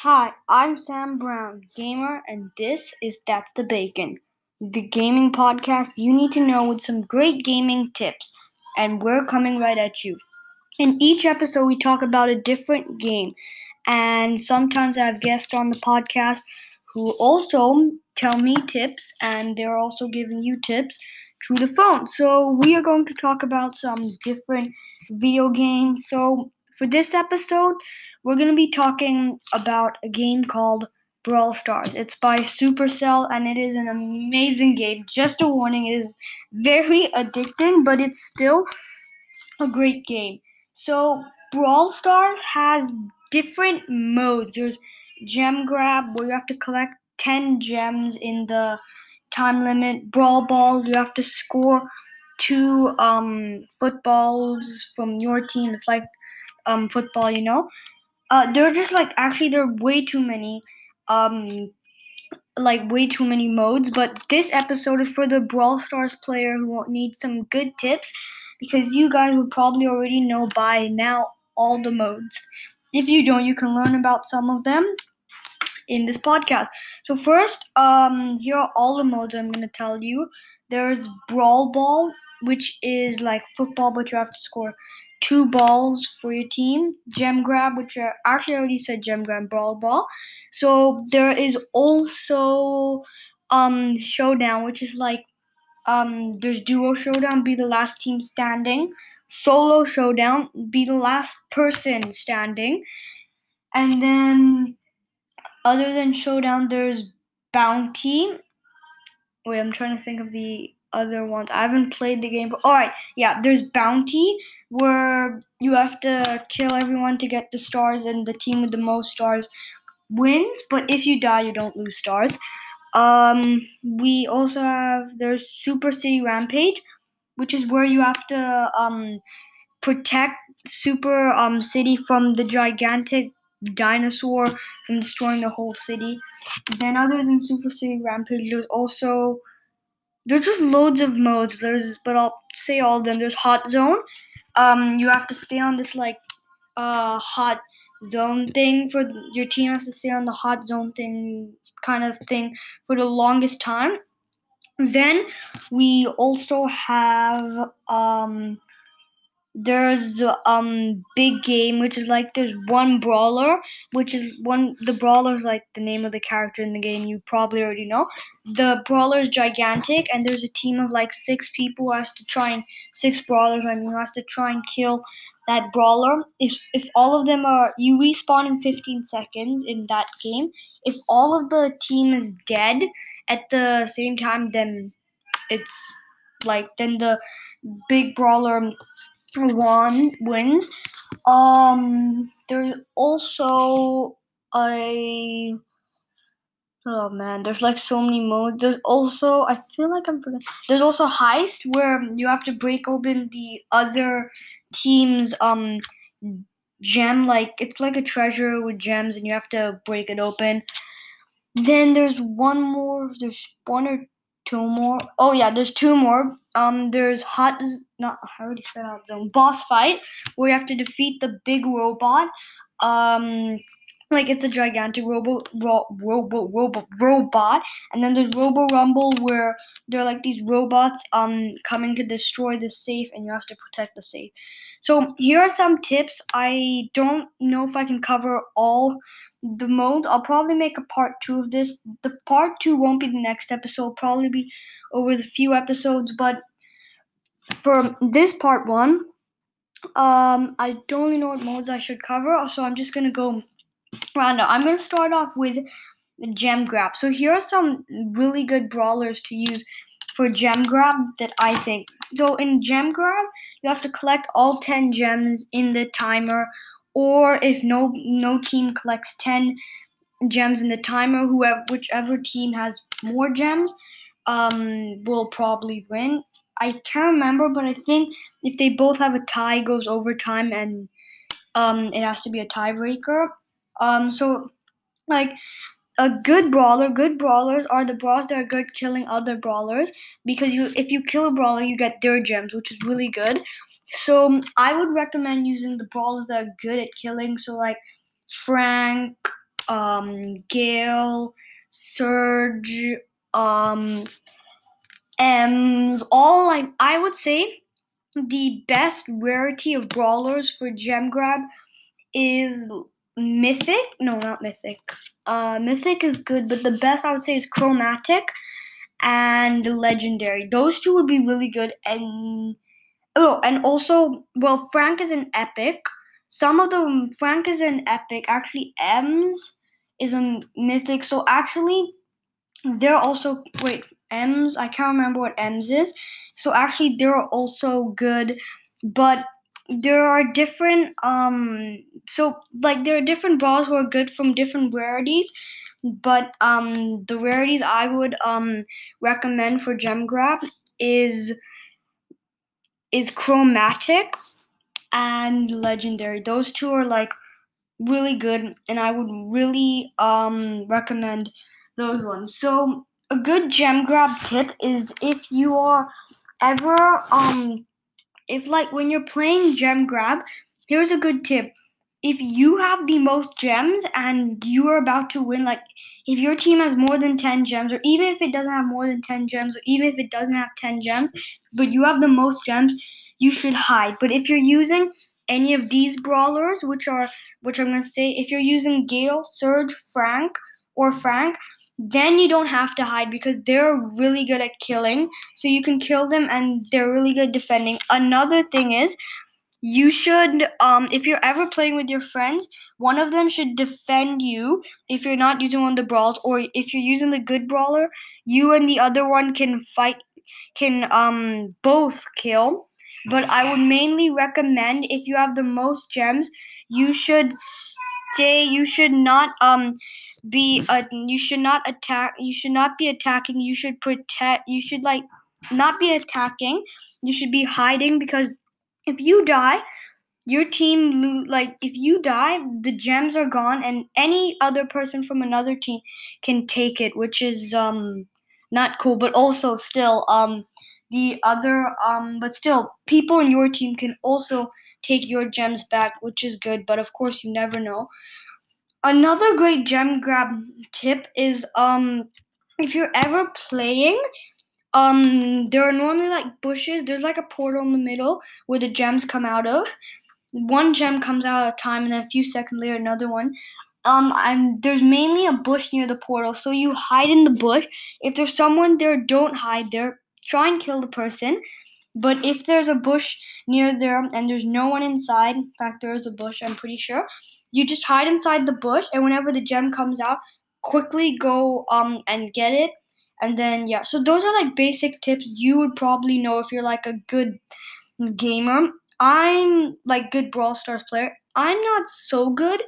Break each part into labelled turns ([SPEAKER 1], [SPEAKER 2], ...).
[SPEAKER 1] Hi, I'm Sam Brown, gamer, and this is That's the Bacon, the gaming podcast you need to know with some great gaming tips. And we're coming right at you. In each episode, we talk about a different game, and sometimes I have guests on the podcast who also tell me tips, and they're also giving you tips through the phone. So, we are going to talk about some different video games. So, for this episode, we're going to be talking about a game called Brawl Stars. It's by Supercell and it is an amazing game. Just a warning, it is very addicting, but it's still a great game. So, Brawl Stars has different modes. There's Gem Grab, where you have to collect 10 gems in the time limit. Brawl Ball, you have to score two um, footballs from your team. It's like um, football, you know. Uh, there are just like actually there are way too many, um, like way too many modes. But this episode is for the Brawl Stars player who needs some good tips, because you guys would probably already know by now all the modes. If you don't, you can learn about some of them in this podcast. So first, um, here are all the modes I'm gonna tell you. There's Brawl Ball, which is like football, but you have to score two balls for your team. Gem grab, which I actually already said gem grab, brawl ball. So there is also um showdown, which is like um there's duo showdown, be the last team standing. Solo showdown, be the last person standing. And then other than showdown, there's bounty. Wait, I'm trying to think of the other ones. I haven't played the game, but all right, yeah. There's bounty, where you have to kill everyone to get the stars, and the team with the most stars wins. But if you die, you don't lose stars. Um, we also have there's Super City Rampage, which is where you have to um, protect Super um, City from the gigantic dinosaur from destroying the whole city. Then, other than Super City Rampage, there's also there's just loads of modes. There's, but I'll say all of them. There's Hot Zone, um, you have to stay on this like uh hot zone thing for your team has to stay on the hot zone thing kind of thing for the longest time. Then we also have um there's um big game which is like there's one brawler which is one the brawler is like the name of the character in the game you probably already know. The brawler is gigantic and there's a team of like six people who has to try and six brawlers i mean who has to try and kill that brawler. If if all of them are you respawn in 15 seconds in that game. If all of the team is dead at the same time then it's like then the big brawler one wins. Um, there's also a oh man, there's like so many modes. There's also I feel like I'm forgetting. There's also heist where you have to break open the other team's um gem. Like it's like a treasure with gems, and you have to break it open. Then there's one more. There's one or two more. Oh yeah, there's two more. Um, there's hot. Not I already said hot zone. Boss fight where you have to defeat the big robot. Um, like it's a gigantic robo ro, robo robo robot, and then there's Robo Rumble where there are like these robots um coming to destroy the safe, and you have to protect the safe. So here are some tips. I don't know if I can cover all the modes. I'll probably make a part two of this. The part two won't be the next episode, probably be over the few episodes, but for this part one, um, I don't really know what modes I should cover, so I'm just gonna go random. I'm gonna start off with gem grab. So here are some really good brawlers to use for gem grab that I think. So in gem grab, you have to collect all 10 gems in the timer or if no no team collects 10 gems in the timer whoever whichever team has more gems um will probably win. I can't remember but i think if they both have a tie goes overtime and um it has to be a tiebreaker. Um so like a good brawler good brawlers are the brawlers that are good killing other brawlers because you if you kill a brawler you get their gems which is really good so I would recommend using the brawlers that are good at killing. So like Frank, um, Gale, Surge, um, Emz, all like I would say the best rarity of brawlers for gem grab is mythic. No, not mythic. Uh, mythic is good, but the best I would say is chromatic and legendary. Those two would be really good. And oh, and also, well, Frank is an epic. Some of them, Frank is an epic. Actually, Emz is a mythic. So actually, they're also wait Emz. I can't remember what Emz is. So actually, they're also good, but there are different um so like there are different balls who are good from different rarities but um the rarities i would um recommend for gem grab is is chromatic and legendary those two are like really good and i would really um recommend those ones so a good gem grab tip is if you are ever um if like when you're playing gem grab, here's a good tip. If you have the most gems and you are about to win, like if your team has more than 10 gems, or even if it doesn't have more than 10 gems, or even if it doesn't have 10 gems, but you have the most gems, you should hide. But if you're using any of these brawlers, which are which I'm gonna say, if you're using Gale, Surge, Frank, or Frank, then you don't have to hide because they're really good at killing. So you can kill them and they're really good defending. Another thing is you should um if you're ever playing with your friends, one of them should defend you if you're not using one of the brawls or if you're using the good brawler, you and the other one can fight can um both kill. But I would mainly recommend if you have the most gems, you should stay you should not um be a you should not attack you should not be attacking you should protect you should like not be attacking you should be hiding because if you die your team lo- like if you die the gems are gone and any other person from another team can take it which is um not cool but also still um the other um but still people in your team can also take your gems back which is good but of course you never know. Another great gem grab tip is um if you're ever playing um there are normally like bushes there's like a portal in the middle where the gems come out of. One gem comes out at a time and then a few seconds later another one. Um there's mainly a bush near the portal so you hide in the bush. If there's someone there don't hide there. Try and kill the person. But if there's a bush near there and there's no one inside in fact there is a bush i'm pretty sure you just hide inside the bush, and whenever the gem comes out, quickly go um and get it. And then yeah, so those are like basic tips you would probably know if you're like a good gamer. I'm like good Brawl Stars player. I'm not so good.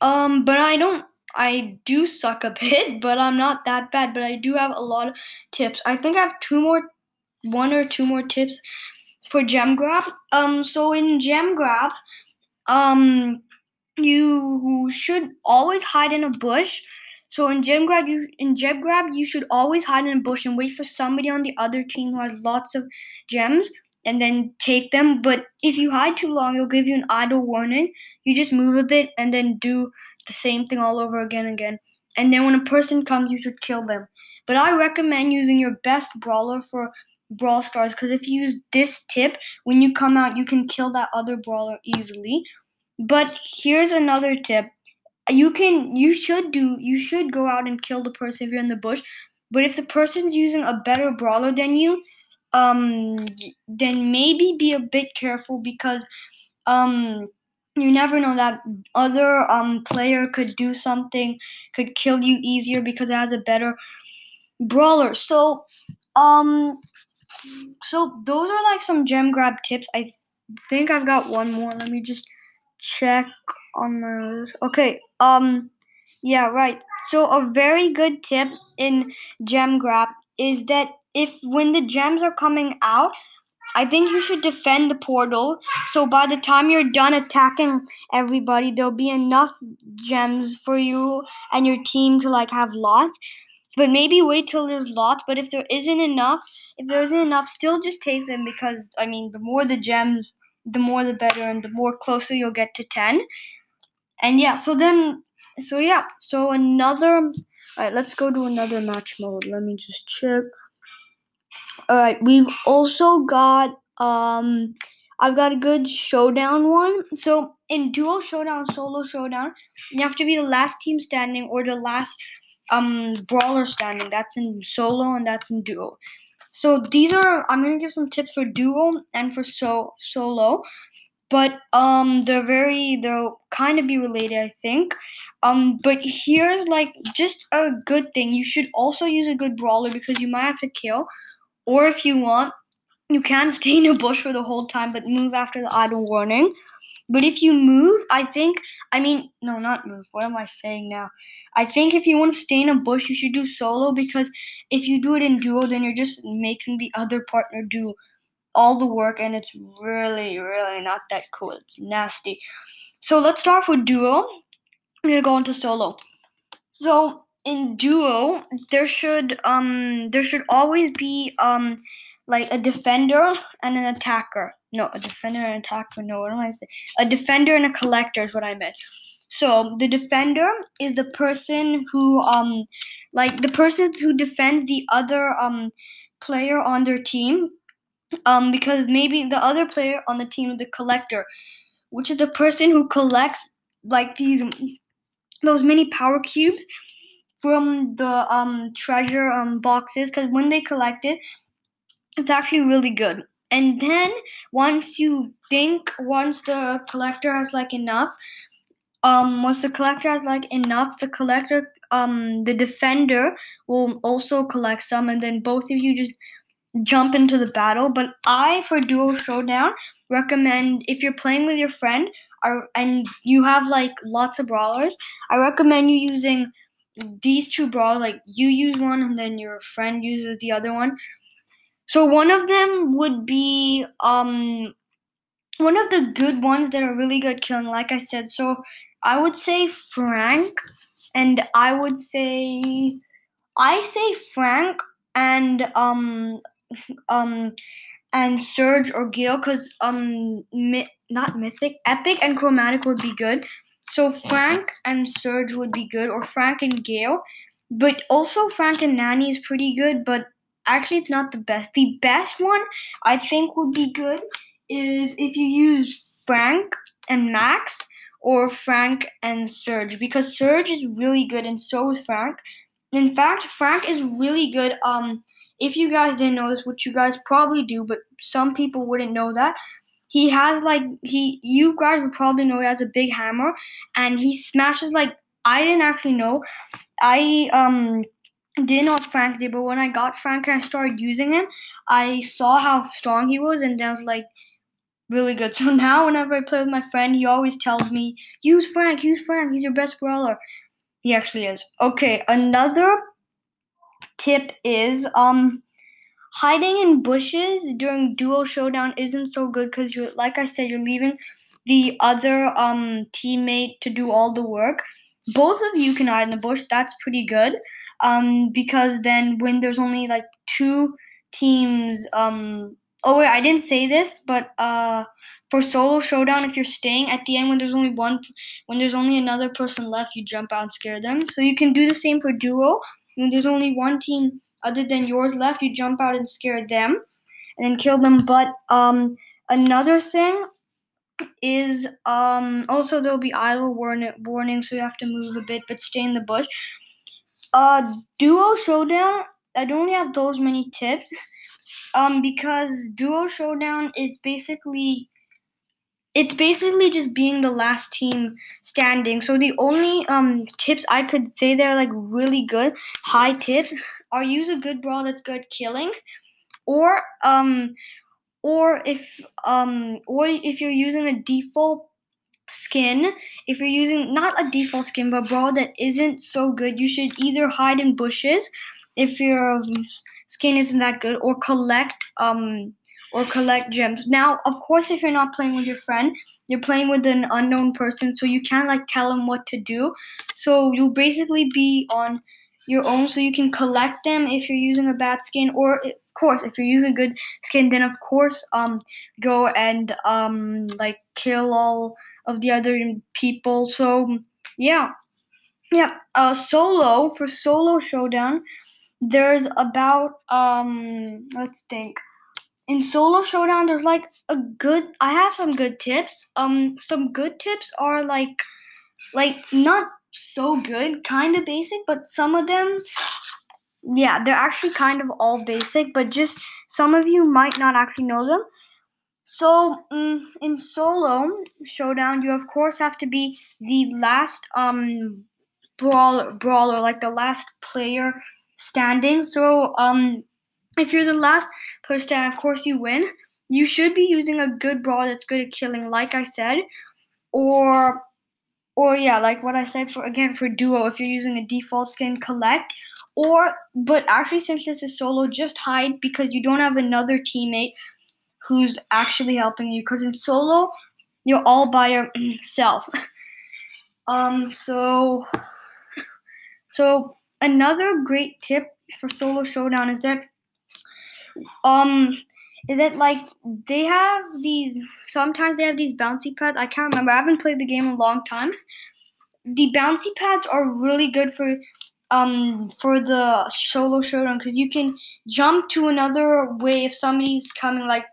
[SPEAKER 1] Um, but I don't I do suck a bit, but I'm not that bad. But I do have a lot of tips. I think I have two more, one or two more tips for gem grab. Um, so in gem grab, um you should always hide in a bush. So in gem grab, you in gem grab you should always hide in a bush and wait for somebody on the other team who has lots of gems and then take them. But if you hide too long, it'll give you an idle warning. You just move a bit and then do the same thing all over again and again. And then when a person comes, you should kill them. But I recommend using your best brawler for Brawl Stars because if you use this tip, when you come out, you can kill that other brawler easily. But here's another tip. You can you should do you should go out and kill the person if you're in the bush. But if the person's using a better brawler than you, um then maybe be a bit careful because um you never know that other um player could do something could kill you easier because it has a better brawler. So um so those are like some gem grab tips. I think I've got one more. Let me just check on my list. Okay. Um. Yeah. Right. So a very good tip in gem grab is that if when the gems are coming out, I think you should defend the portal. So by the time you're done attacking everybody, there'll be enough gems for you and your team to like have lots. But maybe wait till there's lots. But if there isn't enough, if there isn't enough, still just take them because I mean, the more the gems, the more the better, and the more closer you'll get to ten. And yeah, so then, so yeah, so another. All right, let's go to another match mode. Let me just check. All right, we've also got um, I've got a good showdown one. So in duo showdown, solo showdown, you have to be the last team standing or the last um brawler standing. That's in solo and that's in duo. So these are I'm gonna give some tips for duo and for so solo, but um they're very they'll kind of be related I think. Um but here's like just a good thing. You should also use a good brawler because you might have to kill, or if you want, you can stay in a bush for the whole time but move after the idle warning. But if you move, I think, I mean, no, not move. What am I saying now? I think if you want to stay in a bush, you should do solo because if you do it in duo, then you're just making the other partner do all the work and it's really, really not that cool. It's nasty. So let's start off with duo. I'm gonna go into solo. So in duo, there should um there should always be um like a defender and an attacker. No, a defender and an attacker. No, what am I saying? A defender and a collector is what I meant. So the defender is the person who um like the person who defends the other um player on their team um because maybe the other player on the team is the collector, which is the person who collects like these those mini power cubes from the um treasure um boxes because when they collect it it's actually really good. And then once you think, once the collector has like enough, um, once the collector has like enough, the collector, um, the defender will also collect some, and then both of you just jump into the battle. But I, for duo showdown, recommend if you're playing with your friend, and you have like lots of brawlers, I recommend you using these two brawlers. Like you use one, and then your friend uses the other one so one of them would be um one of the good ones that are really good killing, like I said. So I would say Frank, and I would say I say Frank and um um and Surge or Gale because um mi- not Mythic, Epic and Chromatic would be good. So Frank and Surge would be good, or Frank and Gale. But also Frank and Nani is pretty good, but actually it's not the best. The best one I think would be good is if you use Frank and Max or Frank and Surge because Surge is really good and so is Frank. In fact, Frank is really good. Um, if you guys didn't know this, which you guys probably do, but some people wouldn't know that. He has like he you guys would probably know he has a big hammer and he smashes like I didn't actually know. I um know what Frank did, but when I got Frank and I started using him, I saw how strong he was, and I was like, really good. So now, whenever I play with my friend, he always tells me, use Frank, use Frank, he's your best brawler. He actually is. Okay, another tip is um hiding in bushes during duo showdown isn't so good because you're like I said, you're leaving the other um teammate to do all the work. Both of you can hide in the bush, that's pretty good um, because then when there's only like two teams, um, oh wait, I didn't say this, but uh, for solo showdown, if you're staying at the end when there's only one, when there's only another person left, you jump out and scare them. So you can do the same for duo. When there's only one team other than yours left, you jump out and scare them, and then kill them. But um, another thing is um also there'll be idle warning warning so you have to move a bit but stay in the bush uh, Duo Showdown. I don't have those many tips. Um, because Duo Showdown is basically it's basically just being the last team standing. So the only um tips I could say they're like really good high tips are use a good brawl that's good killing, or um, or if um, or if you're using a default skin, if you're using not a default skin, but brawl that isn't so good, you should either hide in bushes if your skin isn't that good, or collect um or collect gems. Now, of course, if you're not playing with your friend, you're playing with an unknown person, so you can't like tell them what to do. So you'll basically be on your own, so you can collect them if you're using a bad skin, or of course, if you're using good skin, then of course, um, go and um like kill all of the other people. So yeah, yeah. Uh, solo for solo showdown, there's about um let's think. In solo showdown, there's like a good. I have some good tips. Um, some good tips are like, like not so good, kind of basic, but some of them yeah, they're actually kind of all basic, but just some of you might not actually know them. So um, in solo showdown, you of course have to be the last um brawler, brawler, like the last player standing. So um, if you're the last player standing, of course you win. You should be using a good brawler that's good at killing, like I said, or or yeah, like what I said for again for duo. If you're using a default skin, collect or, but actually, since this is solo, just hide because you don't have another teammate who's actually helping you. Because in solo, you're all by yourself. um, so, so another great tip for solo showdown is that, um, is that like they have these sometimes they have these bouncy pads. I can't remember. I haven't played the game in a long time. The bouncy pads are really good for um for the solo showdown because you can jump to another way if somebody's coming like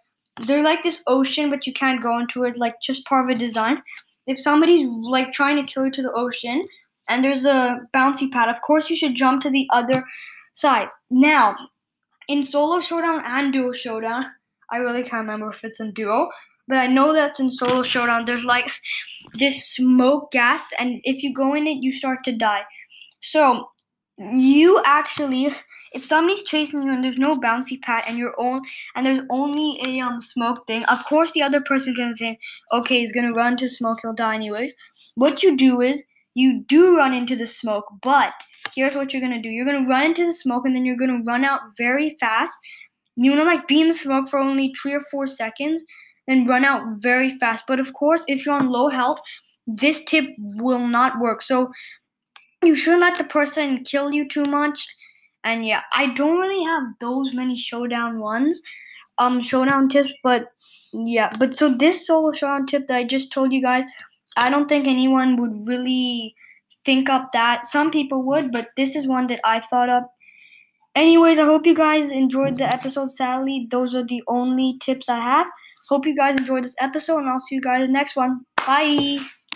[SPEAKER 1] they're like this ocean but you can't go into it like just part of a design if somebody's like trying to kill you to the ocean and there's a bouncy pad of course you should jump to the other side now in solo showdown and duo showdown i really can't remember if it's in duo but i know that's in solo showdown. There's like this smoke gas and if you go in it you start to die. So you actually if somebody's chasing you and there's no bouncy pad and you're on and there's only a um smoke thing of course the other person can think okay he's gonna run to smoke he'll die anyways. What you do is you do run into the smoke but here's what you're gonna do. You're gonna run into the smoke and then you're gonna run out very fast. You're gonna like be in the smoke for only three or four seconds then run out very fast. But of course if you're on low health this tip will not work. So you shouldn't let the person kill you too much. And yeah, I don't really have those many showdown ones, um, showdown tips, but yeah, but so this solo showdown tip that I just told you guys, I don't think anyone would really think up that. Some people would, but this is one that I thought up. Anyways, I hope you guys enjoyed the episode. Sadly, those are the only tips I have. Hope you guys enjoyed this episode, and I'll see you guys in the next one. Bye.